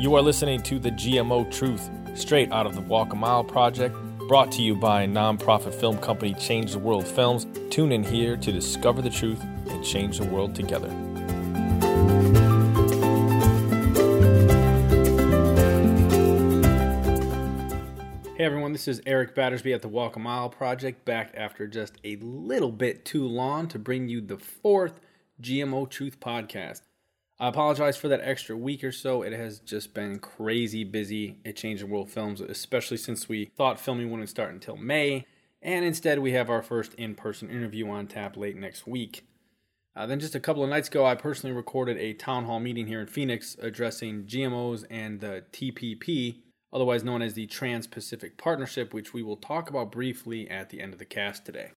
You are listening to the GMO Truth, straight out of the Walk a Mile Project, brought to you by nonprofit film company Change the World Films. Tune in here to discover the truth and change the world together. Hey everyone, this is Eric Battersby at the Walk a Mile Project, back after just a little bit too long to bring you the fourth GMO Truth podcast. I apologize for that extra week or so. It has just been crazy busy at Change the World Films, especially since we thought filming wouldn't start until May, and instead we have our first in person interview on tap late next week. Uh, then, just a couple of nights ago, I personally recorded a town hall meeting here in Phoenix addressing GMOs and the TPP, otherwise known as the Trans Pacific Partnership, which we will talk about briefly at the end of the cast today.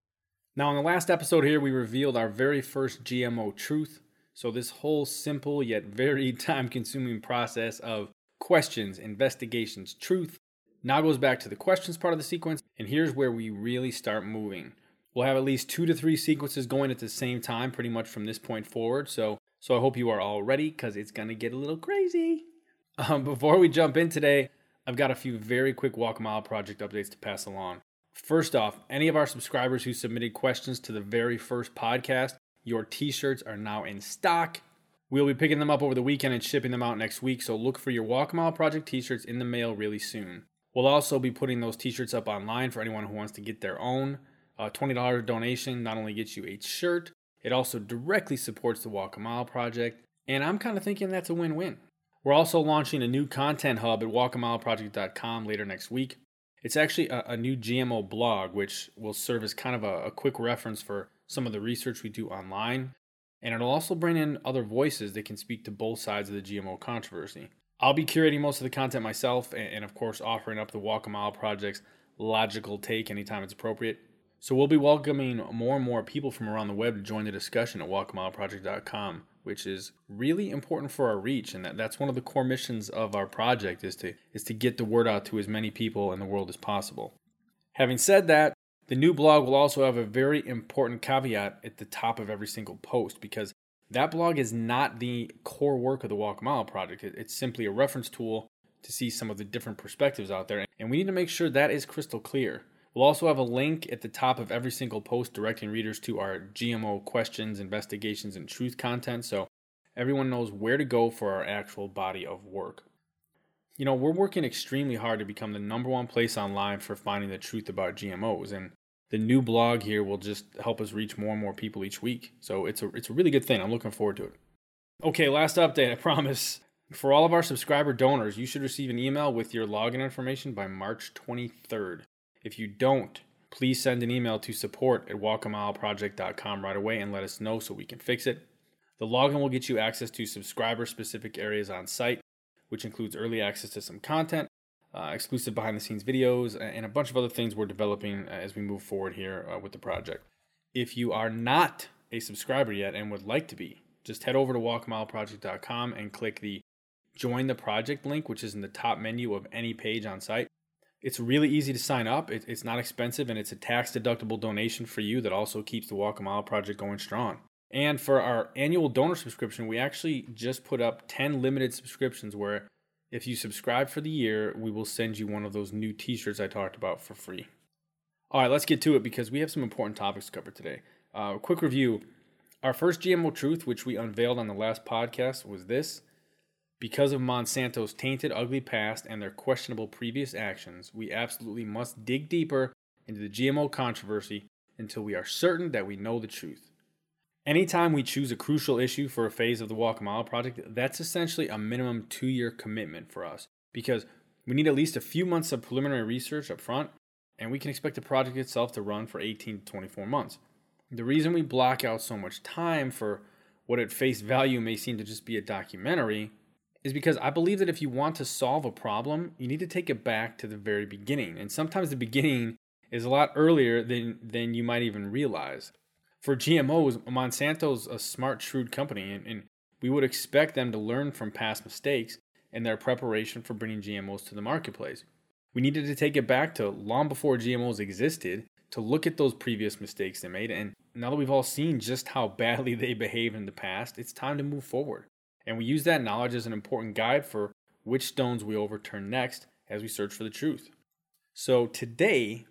Now, in the last episode here, we revealed our very first GMO truth, so, this whole simple yet very time consuming process of questions, investigations, truth now goes back to the questions part of the sequence, and here's where we really start moving. We'll have at least two to three sequences going at the same time, pretty much from this point forward. So, so I hope you are all ready because it's gonna get a little crazy. Um, before we jump in today, I've got a few very quick Walk Mile project updates to pass along. First off, any of our subscribers who submitted questions to the very first podcast your t shirts are now in stock. We'll be picking them up over the weekend and shipping them out next week, so look for your Walk Mile Project t shirts in the mail really soon. We'll also be putting those t shirts up online for anyone who wants to get their own. A $20 donation not only gets you a shirt, it also directly supports the Walk a Mile Project, and I'm kind of thinking that's a win win. We're also launching a new content hub at walkamileproject.com later next week. It's actually a, a, new GMO blog, which will serve as kind of a, a quick reference for some of the research we do online, and it'll also bring in other voices that can speak to both sides of the GMO controversy. I'll be curating most of the content myself, and, of course, offering up the Walk a Mile Project's logical take anytime it's appropriate. So we'll be welcoming more and more people from around the web to join the discussion at walkamileproject.com, which is really important for our reach, and that, that's one of the core missions of our project is to is to get the word out to as many people in the world as possible. Having said that, the new blog will also have a very important caveat at the top of every single post because that blog is not the core work of the Walk a Mile project. It's simply a reference tool to see some of the different perspectives out there, and we need to make sure that is crystal clear. We'll also have a link at the top of every single post directing readers to our GMO questions, investigations, and truth content so everyone knows where to go for our actual body of work. You know, we're working extremely hard to become the number one place online for finding the truth about GMOs, and the new blog here will just help us reach more and more people each week. So it's a it's a really good thing. I'm looking forward to it. Okay, last update, I promise. For all of our subscriber donors, you should receive an email with your login information by March 23rd. If you don't, please send an email to support at walkamileproject.com right away and let us know so we can fix it. The login will get you access to subscriber specific areas on site which includes early access to some content, uh, exclusive behind the scenes videos, and a bunch of other things we're developing uh, as we move forward here uh, with the project. If you are not a subscriber yet and would like to be, just head over to walkamileproject.com and click the join the project link, which is in the top menu of any page on site. It's really easy to sign up. it's not expensive and it's a tax deductible donation for you that also keeps the Walk a Mile project going strong. And for our annual donor subscription, we actually just put up 10 limited subscriptions where if you subscribe for the year, we will send you one of those new t shirts I talked about for free. All right, let's get to it because we have some important topics to cover today. Uh, quick review Our first GMO truth, which we unveiled on the last podcast, was this. Because of Monsanto's tainted, ugly past and their questionable previous actions, we absolutely must dig deeper into the GMO controversy until we are certain that we know the truth. Anytime we choose a crucial issue for a phase of the Walk a Mile project, that's essentially a minimum two year commitment for us because we need at least a few months of preliminary research up front, and we can expect the project itself to run for 18 to 24 months. The reason we block out so much time for what at face value may seem to just be a documentary is because I believe that if you want to solve a problem, you need to take it back to the very beginning. And sometimes the beginning is a lot earlier than, than you might even realize for GMOs, Monsanto's a smart, shrewd company, and, and we would expect them to learn from past mistakes in their preparation for bringing GMOs to the marketplace. We needed to take it back to long before GMOs existed to look at those previous mistakes they made. And now that we've all seen just how badly they behaved in the past, it's time to move forward. And we use that knowledge as an important guide for which stones we overturn next as we search for the truth. So today,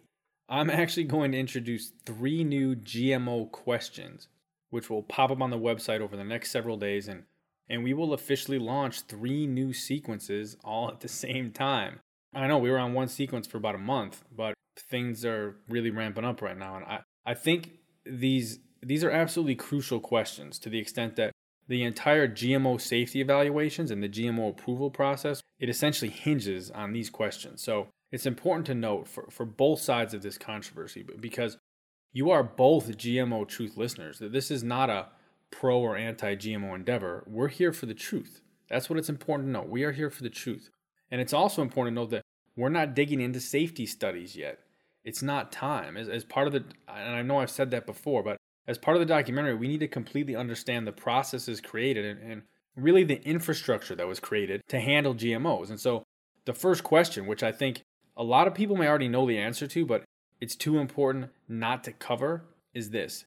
I'm actually going to introduce three new GMO questions, which will pop up on the website over the next several days, and, and we will officially launch three new sequences all at the same time. I know we were on one sequence for about a month, but things are really ramping up right now. And I, I think these these are absolutely crucial questions to the extent that the entire GMO safety evaluations and the GMO approval process, it essentially hinges on these questions. So it's important to note for, for both sides of this controversy because you are both GMO truth listeners that this is not a pro or anti GMO endeavor. We're here for the truth. That's what it's important to know. We are here for the truth. And it's also important to note that we're not digging into safety studies yet. It's not time. As, as part of the, and I know I've said that before, but as part of the documentary, we need to completely understand the processes created and, and really the infrastructure that was created to handle GMOs. And so the first question, which I think a lot of people may already know the answer to, but it's too important not to cover, is this.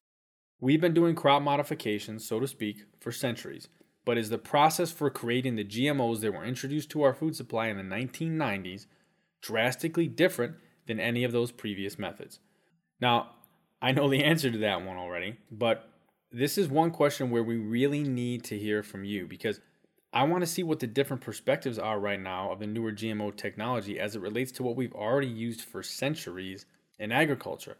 We've been doing crop modifications, so to speak, for centuries, but is the process for creating the GMOs that were introduced to our food supply in the 1990s drastically different than any of those previous methods? Now, I know the answer to that one already, but this is one question where we really need to hear from you because I want to see what the different perspectives are right now of the newer GMO technology as it relates to what we've already used for centuries in agriculture.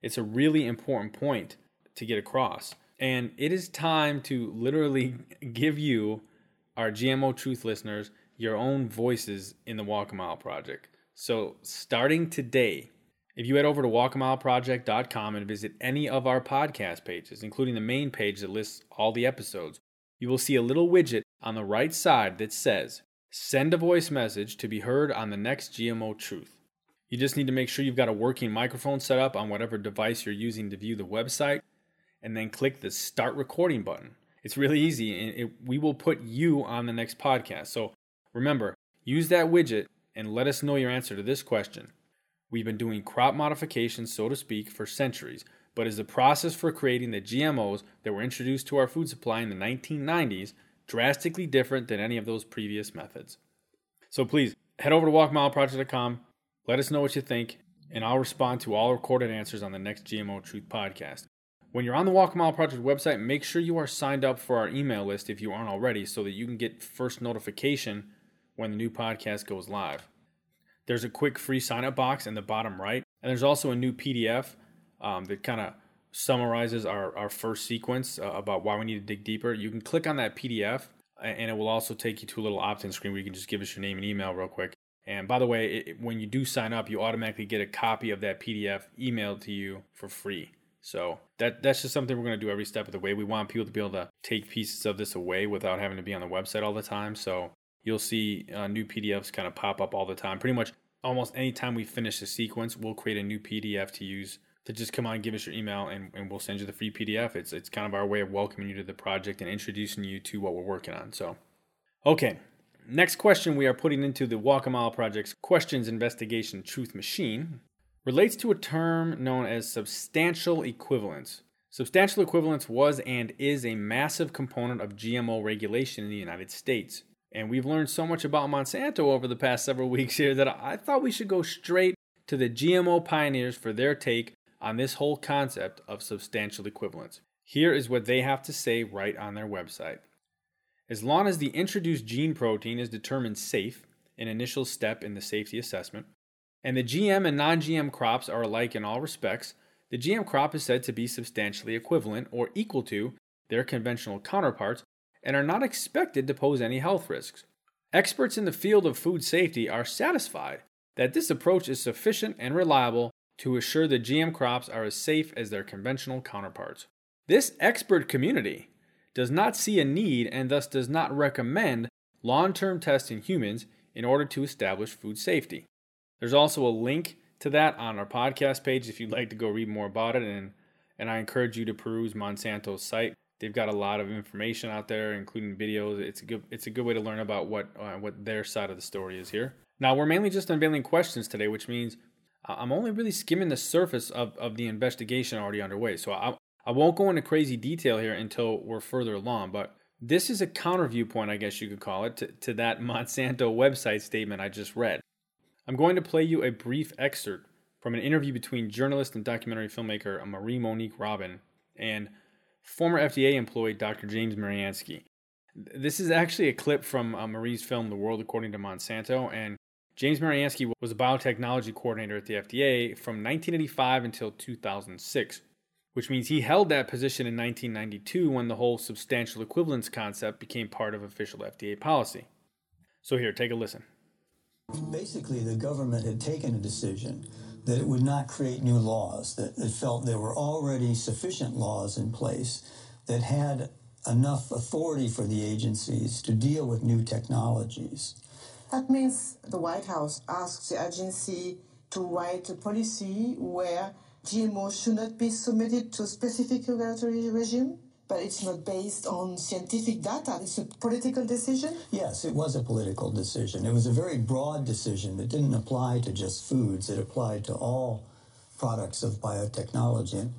It's a really important point to get across. And it is time to literally give you, our GMO Truth listeners, your own voices in the Walk a Mile Project. So, starting today, if you head over to walkamileproject.com and visit any of our podcast pages, including the main page that lists all the episodes, you will see a little widget on the right side that says, Send a voice message to be heard on the next GMO Truth. You just need to make sure you've got a working microphone set up on whatever device you're using to view the website, and then click the Start Recording button. It's really easy, and it, we will put you on the next podcast. So remember, use that widget and let us know your answer to this question. We've been doing crop modifications, so to speak, for centuries, but is the process for creating the GMOs that were introduced to our food supply in the 1990s drastically different than any of those previous methods? So please head over to walkmileproject.com, let us know what you think, and I'll respond to all recorded answers on the next GMO Truth podcast. When you're on the Walk Mile Project website, make sure you are signed up for our email list if you aren't already so that you can get first notification when the new podcast goes live. There's a quick free sign up box in the bottom right. And there's also a new PDF um, that kind of summarizes our, our first sequence uh, about why we need to dig deeper. You can click on that PDF and it will also take you to a little opt in screen where you can just give us your name and email real quick. And by the way, it, when you do sign up, you automatically get a copy of that PDF emailed to you for free. So that that's just something we're going to do every step of the way. We want people to be able to take pieces of this away without having to be on the website all the time. So you'll see uh, new PDFs kind of pop up all the time. Pretty much almost anytime we finish a sequence, we'll create a new PDF to use to just come on, give us your email, and, and we'll send you the free PDF. It's it's kind of our way of welcoming you to the project and introducing you to what we're working on. So, okay. Next question we are putting into the Walk a Mile Project's Questions Investigation Truth Machine relates to a term known as substantial equivalence. Substantial equivalence was and is a massive component of GMO regulation in the United States. And we've learned so much about Monsanto over the past several weeks here that I thought we should go straight to the GMO pioneers for their take on this whole concept of substantial equivalence. Here is what they have to say right on their website. As long as the introduced gene protein is determined safe, an initial step in the safety assessment, and the GM and non GM crops are alike in all respects, the GM crop is said to be substantially equivalent or equal to their conventional counterparts and are not expected to pose any health risks. Experts in the field of food safety are satisfied that this approach is sufficient and reliable to assure the GM crops are as safe as their conventional counterparts. This expert community does not see a need and thus does not recommend long term tests in humans in order to establish food safety. There's also a link to that on our podcast page if you'd like to go read more about it, and, and I encourage you to peruse Monsanto's site They've got a lot of information out there, including videos. It's a good it's a good way to learn about what uh, what their side of the story is here. Now we're mainly just unveiling questions today, which means I'm only really skimming the surface of, of the investigation already underway. So I I won't go into crazy detail here until we're further along. But This is a counter viewpoint, I guess you could call it, to, to that Monsanto website statement I just read. I'm going to play you a brief excerpt from an interview between journalist and documentary filmmaker Marie Monique Robin and former FDA employee Dr. James Maryanski. This is actually a clip from uh, Marie's film The World According to Monsanto, and James Maryanski was a biotechnology coordinator at the FDA from 1985 until 2006 which means he held that position in 1992 when the whole substantial equivalence concept became part of official FDA policy. So, here, take a listen. Basically, the government had taken a decision that it would not create new laws, that it felt there were already sufficient laws in place that had enough authority for the agencies to deal with new technologies. That means the White House asked the agency to write a policy where GMO should not be submitted to a specific regulatory regime, but it's not based on scientific data. It's a political decision? Yes, it was a political decision. It was a very broad decision that didn't apply to just foods, it applied to all products of biotechnology.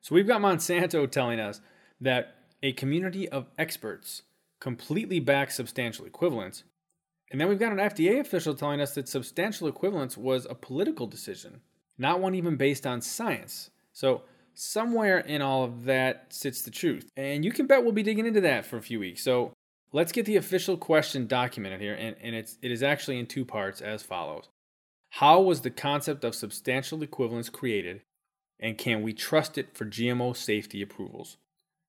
So we've got Monsanto telling us that a community of experts completely backs substantial equivalence. And then we've got an FDA official telling us that substantial equivalence was a political decision not one even based on science. So, somewhere in all of that sits the truth. And you can bet we'll be digging into that for a few weeks. So, let's get the official question documented here. And, and it's, it is actually in two parts as follows How was the concept of substantial equivalence created? And can we trust it for GMO safety approvals?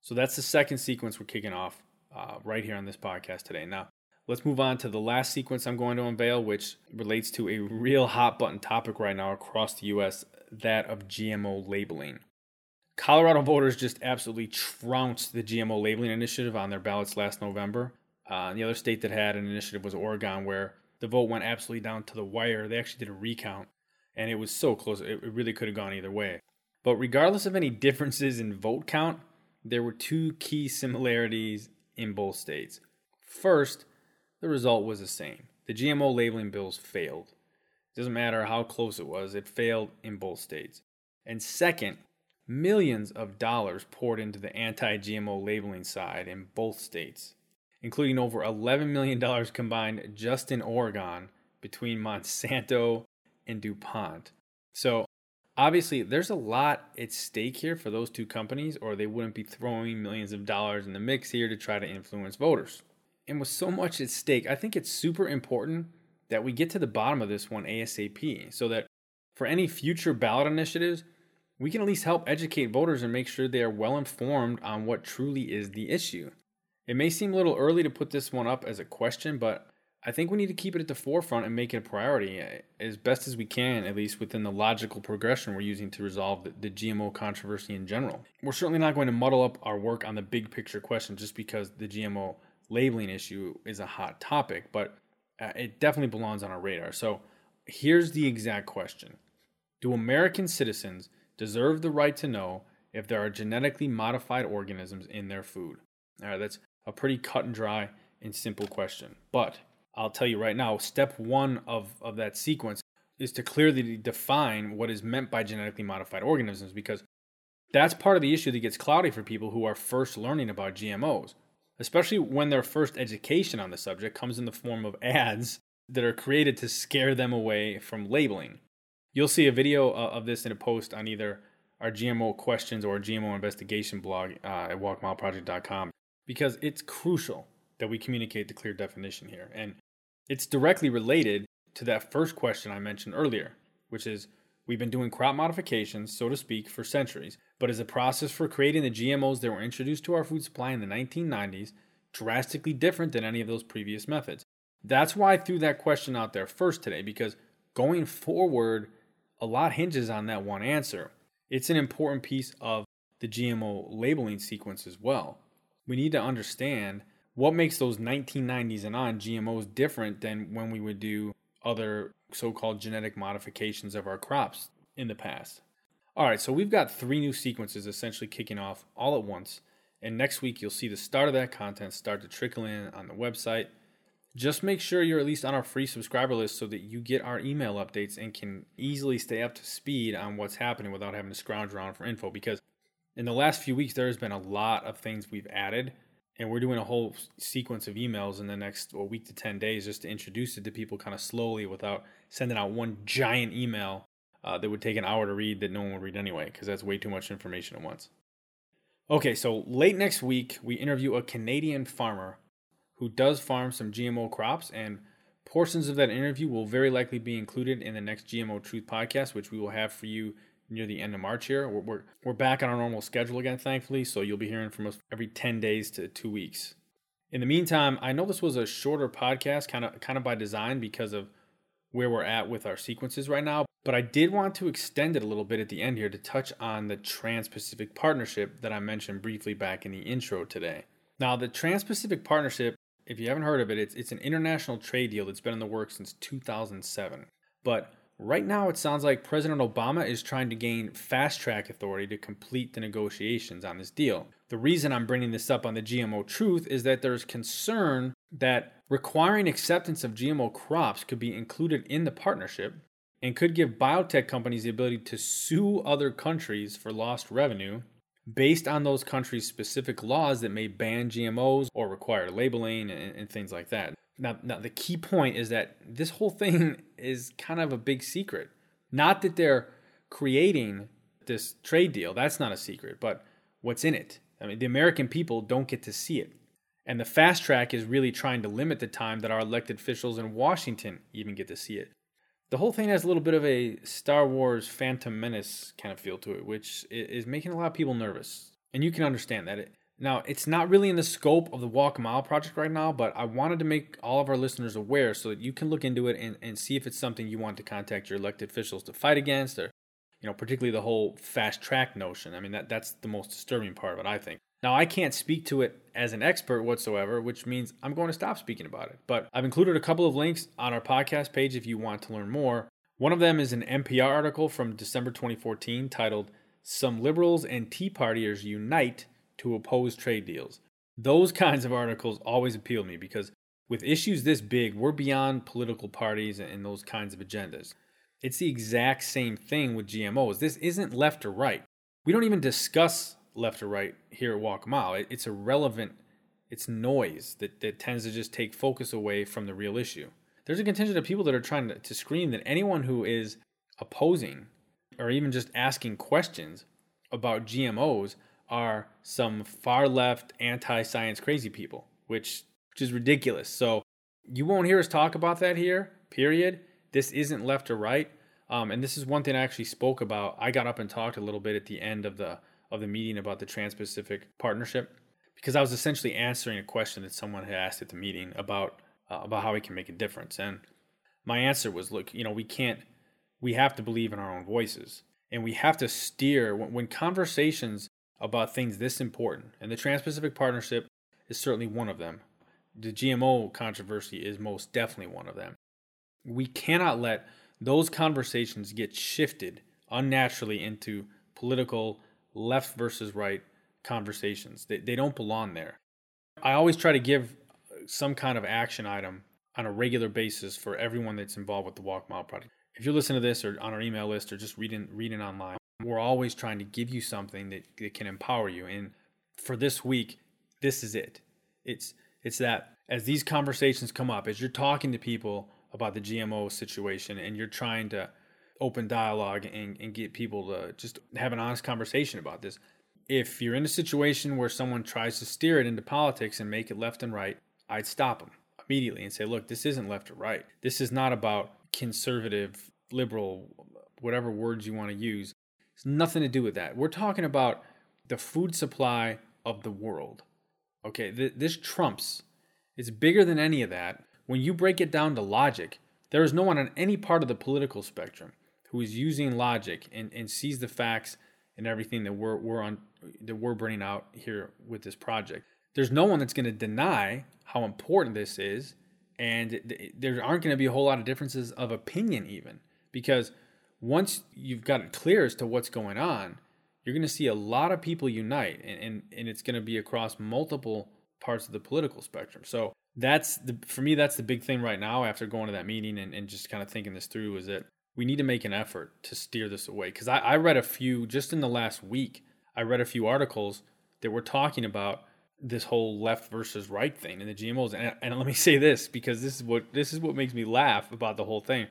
So, that's the second sequence we're kicking off uh, right here on this podcast today. Now, Let's move on to the last sequence I'm going to unveil, which relates to a real hot button topic right now across the US that of GMO labeling. Colorado voters just absolutely trounced the GMO labeling initiative on their ballots last November. Uh, the other state that had an initiative was Oregon, where the vote went absolutely down to the wire. They actually did a recount, and it was so close, it really could have gone either way. But regardless of any differences in vote count, there were two key similarities in both states. First, the result was the same. The GMO labeling bills failed. It doesn't matter how close it was, it failed in both states. And second, millions of dollars poured into the anti GMO labeling side in both states, including over $11 million combined just in Oregon between Monsanto and DuPont. So, obviously, there's a lot at stake here for those two companies, or they wouldn't be throwing millions of dollars in the mix here to try to influence voters and with so much at stake, I think it's super important that we get to the bottom of this one ASAP so that for any future ballot initiatives, we can at least help educate voters and make sure they are well informed on what truly is the issue. It may seem a little early to put this one up as a question, but I think we need to keep it at the forefront and make it a priority eh, as best as we can, at least within the logical progression we're using to resolve the, the, GMO controversy in general. We're certainly not going to muddle up our work on the big picture question just because the GMO labeling issue is a hot topic, but uh, it definitely belongs on our radar. So here's the exact question Do American citizens deserve the right to know if there are genetically modified organisms in their food? All right, that's a pretty cut and dry and simple question. But I'll tell you right now, step one of, of that sequence is to clearly define what is meant by genetically modified organisms because that's part of the issue that gets cloudy for people who are first learning about GMOs especially when their first education on the subject comes in the form of ads that are created to scare them away from labeling. You'll see a video uh, of this in a post on either our GMO questions or GMO investigation blog uh, at walkmileproject.com because it's crucial that we communicate the clear definition here. And it's directly related to that first question I mentioned earlier, which is we've been doing crop modifications, so to speak, for centuries. But is the process for creating the GMOs that were introduced to our food supply in the 1990s drastically different than any of those previous methods? That's why I threw that question out there first today, because going forward, a lot hinges on that one answer. It's an important piece of the GMO labeling sequence as well. We need to understand what makes those 1990s and on GMOs different than when we would do other so called genetic modifications of our crops in the past. All right, so we've got three new sequences essentially kicking off all at once. And next week, you'll see the start of that content start to trickle in on the website. Just make sure you're at least on our free subscriber list so that you get our email updates and can easily stay up to speed on what's happening without having to scrounge around for info. Because in the last few weeks, there has been a lot of things we've added And we're doing a whole sequence of emails in the next well, week to 10 days just to introduce it to people kind of slowly without sending out one giant email uh, that would take an hour to read that no one would read anyway, because that's way too much information at once. Okay, so late next week, we interview a Canadian farmer who does farm some GMO crops, and portions of that interview will very likely be included in the next GMO Truth podcast, which we will have for you near the end of March here. We're, we're, we're back on our normal schedule again, thankfully, so you'll be hearing from us every 10 days to two weeks. In the meantime, I know this was a shorter podcast, kind of kind of by design because of where we're at with our sequences right now. But I did want to extend it a little bit at the end here to touch on the Trans Pacific Partnership that I mentioned briefly back in the intro today. Now, the Trans Pacific Partnership, if you haven't heard of it, it's, it's an international trade deal that's been in the works since 2007. But right now, it sounds like President Obama is trying to gain fast track authority to complete the negotiations on this deal. The reason I'm bringing this up on the GMO Truth is that there's concern that requiring acceptance of GMO crops could be included in the partnership and could give biotech companies the ability to sue other countries for lost revenue based on those countries' specific laws that may ban GMOs or require labeling and, and, things like that. Now, now, the key point is that this whole thing is kind of a big secret. Not that they're creating this trade deal, that's not a secret, but what's in it. I mean, the American people don't get to see it. And the fast track is really trying to limit the time that our elected officials in Washington even get to see it the whole thing has a little bit of a Star Wars Phantom Menace kind of feel to it, which is making a lot of people nervous. And you can understand that. Now, it's not really in the scope of the Walk a Mile project right now, but I wanted to make all of our listeners aware so that you can look into it and, and see if it's something you want to contact your elected officials to fight against or, you know, particularly the whole fast track notion. I mean, that, that's the most disturbing part of it, I think. Now, I can't speak to it as an expert whatsoever, which means I'm going to stop speaking about it. But I've included a couple of links on our podcast page if you want to learn more. One of them is an NPR article from December 2014 titled Some Liberals and Tea Partiers Unite to Oppose Trade Deals. Those kinds of articles always appeal to me because with issues this big, we're beyond political parties and those kinds of agendas. It's the exact same thing with GMOs. This isn't left or right. We don't even discuss left or right here at Mile. It's irrelevant. It's noise that, that tends to just take focus away from the real issue. There's a contingent of people that are trying to, to scream that anyone who is opposing or even just asking questions about GMOs are some far left anti science crazy people, which which is ridiculous. So you won't hear us talk about that here, period. This isn't left or right. Um, and this is one thing I actually spoke about. I got up and talked a little bit at the end of the of the meeting about the Trans Pacific Partnership because I was essentially answering a question that someone had asked at the meeting about uh, about how we can make a difference. And my answer was, look, you know, we can't, we have to believe in our own voices, and we have to steer when, when conversations about things this important, and the Trans Pacific Partnership is certainly one of them. The GMO controversy is most definitely one of them. We cannot let those conversations get shifted unnaturally into political left versus right conversations. They, they don't belong there. I always try to give some kind of action item on a regular basis for everyone that's involved with the Walk Mile project. If you're listening to this or on our email list or just reading reading online, we're always trying to give you something that, that can empower you. And for this week, this is it. It's it's that as these conversations come up, as you're talking to people about the GMO situation and you're trying to open dialogue and, and get people to just have an honest conversation about this. If you're in a situation where someone tries to steer it into politics and make it left and right, I'd stop them immediately and say, look, this isn't left or right. This is not about conservative, liberal, whatever words you want to use. It's nothing to do with that. We're talking about the food supply of the world. Okay, th- this trumps. It's bigger than any of that. When you break it down to logic, there is no one on any part of the political spectrum who is using logic and, and sees the facts and everything that we're, we're on that we're bringing out here with this project. There's no one that's going to deny how important this is, and there aren't going to be a whole lot of differences of opinion even because once you've got it clear as to what's going on, you're going to see a lot of people unite, and, and, and it's going to be across multiple parts of the political spectrum. So that's the for me that's the big thing right now after going to that meeting and, and just kind of thinking this through is that we need to make an effort to steer this away. Because I, I read a few, just in the last week, I read a few articles that were talking about this whole left versus right thing in the GMOs. And, and let me say this because this is what this is what makes me laugh about the whole thing.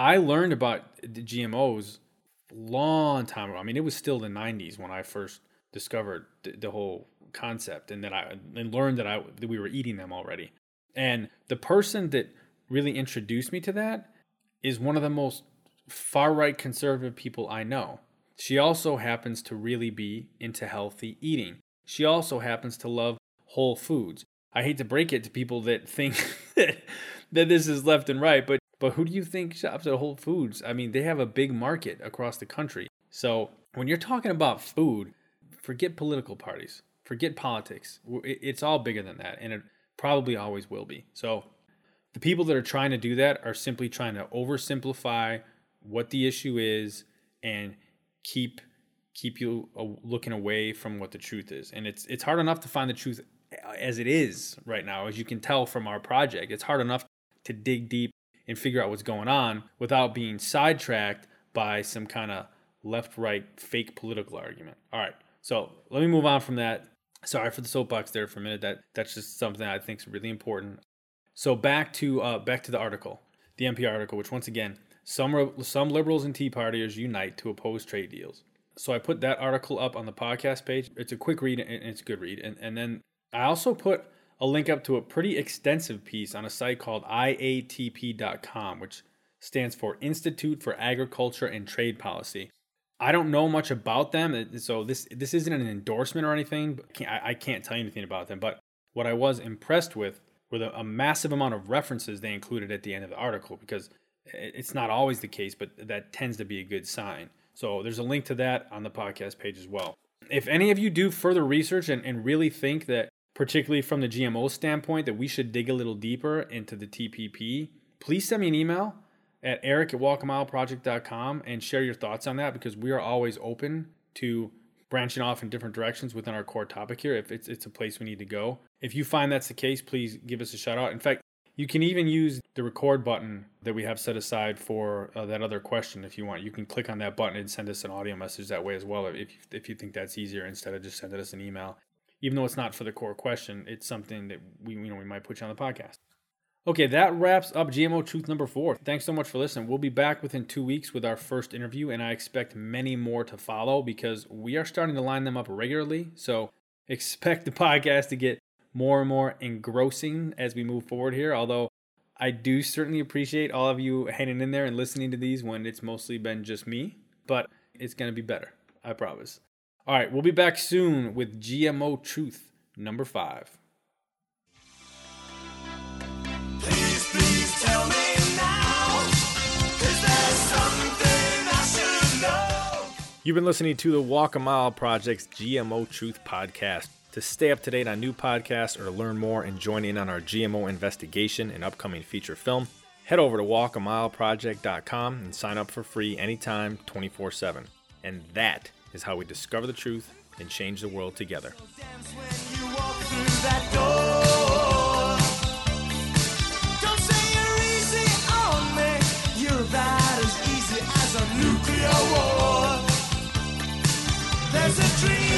I learned about GMOs long time ago. I mean, it was still the 90s when I first discovered the, the whole concept and that I and learned that I that we were eating them already. And the person that really introduced me to that is one of the most far right conservative people I know. She also happens to really be into healthy eating. She also happens to love whole foods. I hate to break it to people that think that this is left and right, but but who do you think shops at Whole Foods? I mean, they have a big market across the country. So when you're talking about food, forget political parties, forget politics. It's all bigger than that, and it probably always will be. So the people that are trying to do that are simply trying to oversimplify what the issue is and keep keep you looking away from what the truth is. And it's it's hard enough to find the truth as it is right now, as you can tell from our project. It's hard enough to dig deep and figure out what's going on without being sidetracked by some kind of left right fake political argument. All right. So let me move on from that. Sorry for the soapbox there for a minute. That that's just something I think is really important. So back to uh, back to the article, the NPR article, which once again, some some liberals and Tea Partiers unite to oppose trade deals. So I put that article up on the podcast page. It's a quick read and it's a good read. And, and then I also put a link up to a pretty extensive piece on a site called IATP.com, which stands for Institute for Agriculture and Trade Policy. I don't know much about them, so this this isn't an endorsement or anything. I, I can't tell you anything about them. But what I was impressed with were the, a massive amount of references they included at the end of the article, because it's not always the case, but that tends to be a good sign. So there's a link to that on the podcast page as well. If any of you do further research and, and really think that, particularly from the GMO standpoint, that we should dig a little deeper into the TPP, please send me an email at eric at walkamileproject.com and share your thoughts on that because we are always open to branching off in different directions within our core topic here if it's, it's a place we need to go. If you find that's the case, please give us a shout out. In fact, you can even use the record button that we have set aside for uh, that other question if you want. You can click on that button and send us an audio message that way as well if, if you think that's easier instead of just sending us an email. Even though it's not for the core question, it's something that we you know we might put you on the podcast. Okay, that wraps up GMO Truth number four. Thanks so much for listening. We'll be back within two weeks with our first interview, and I expect many more to follow because we are starting to line them up regularly. So expect the podcast to get more and more engrossing as we move forward here. Although I do certainly appreciate all of you hanging in there and listening to these when it's mostly been just me, but it's going to be better. I promise. All right, we'll be back soon with GMO Truth number five. Please, please tell me now, You've been listening to the Walk a Mile Project's GMO Truth podcast. To stay up to date on new podcasts or learn more and join in on our GMO investigation and upcoming feature film, head over to walkamileproject.com and sign up for free anytime 24 7. And that is how we discover the truth and change the world together. There's a dream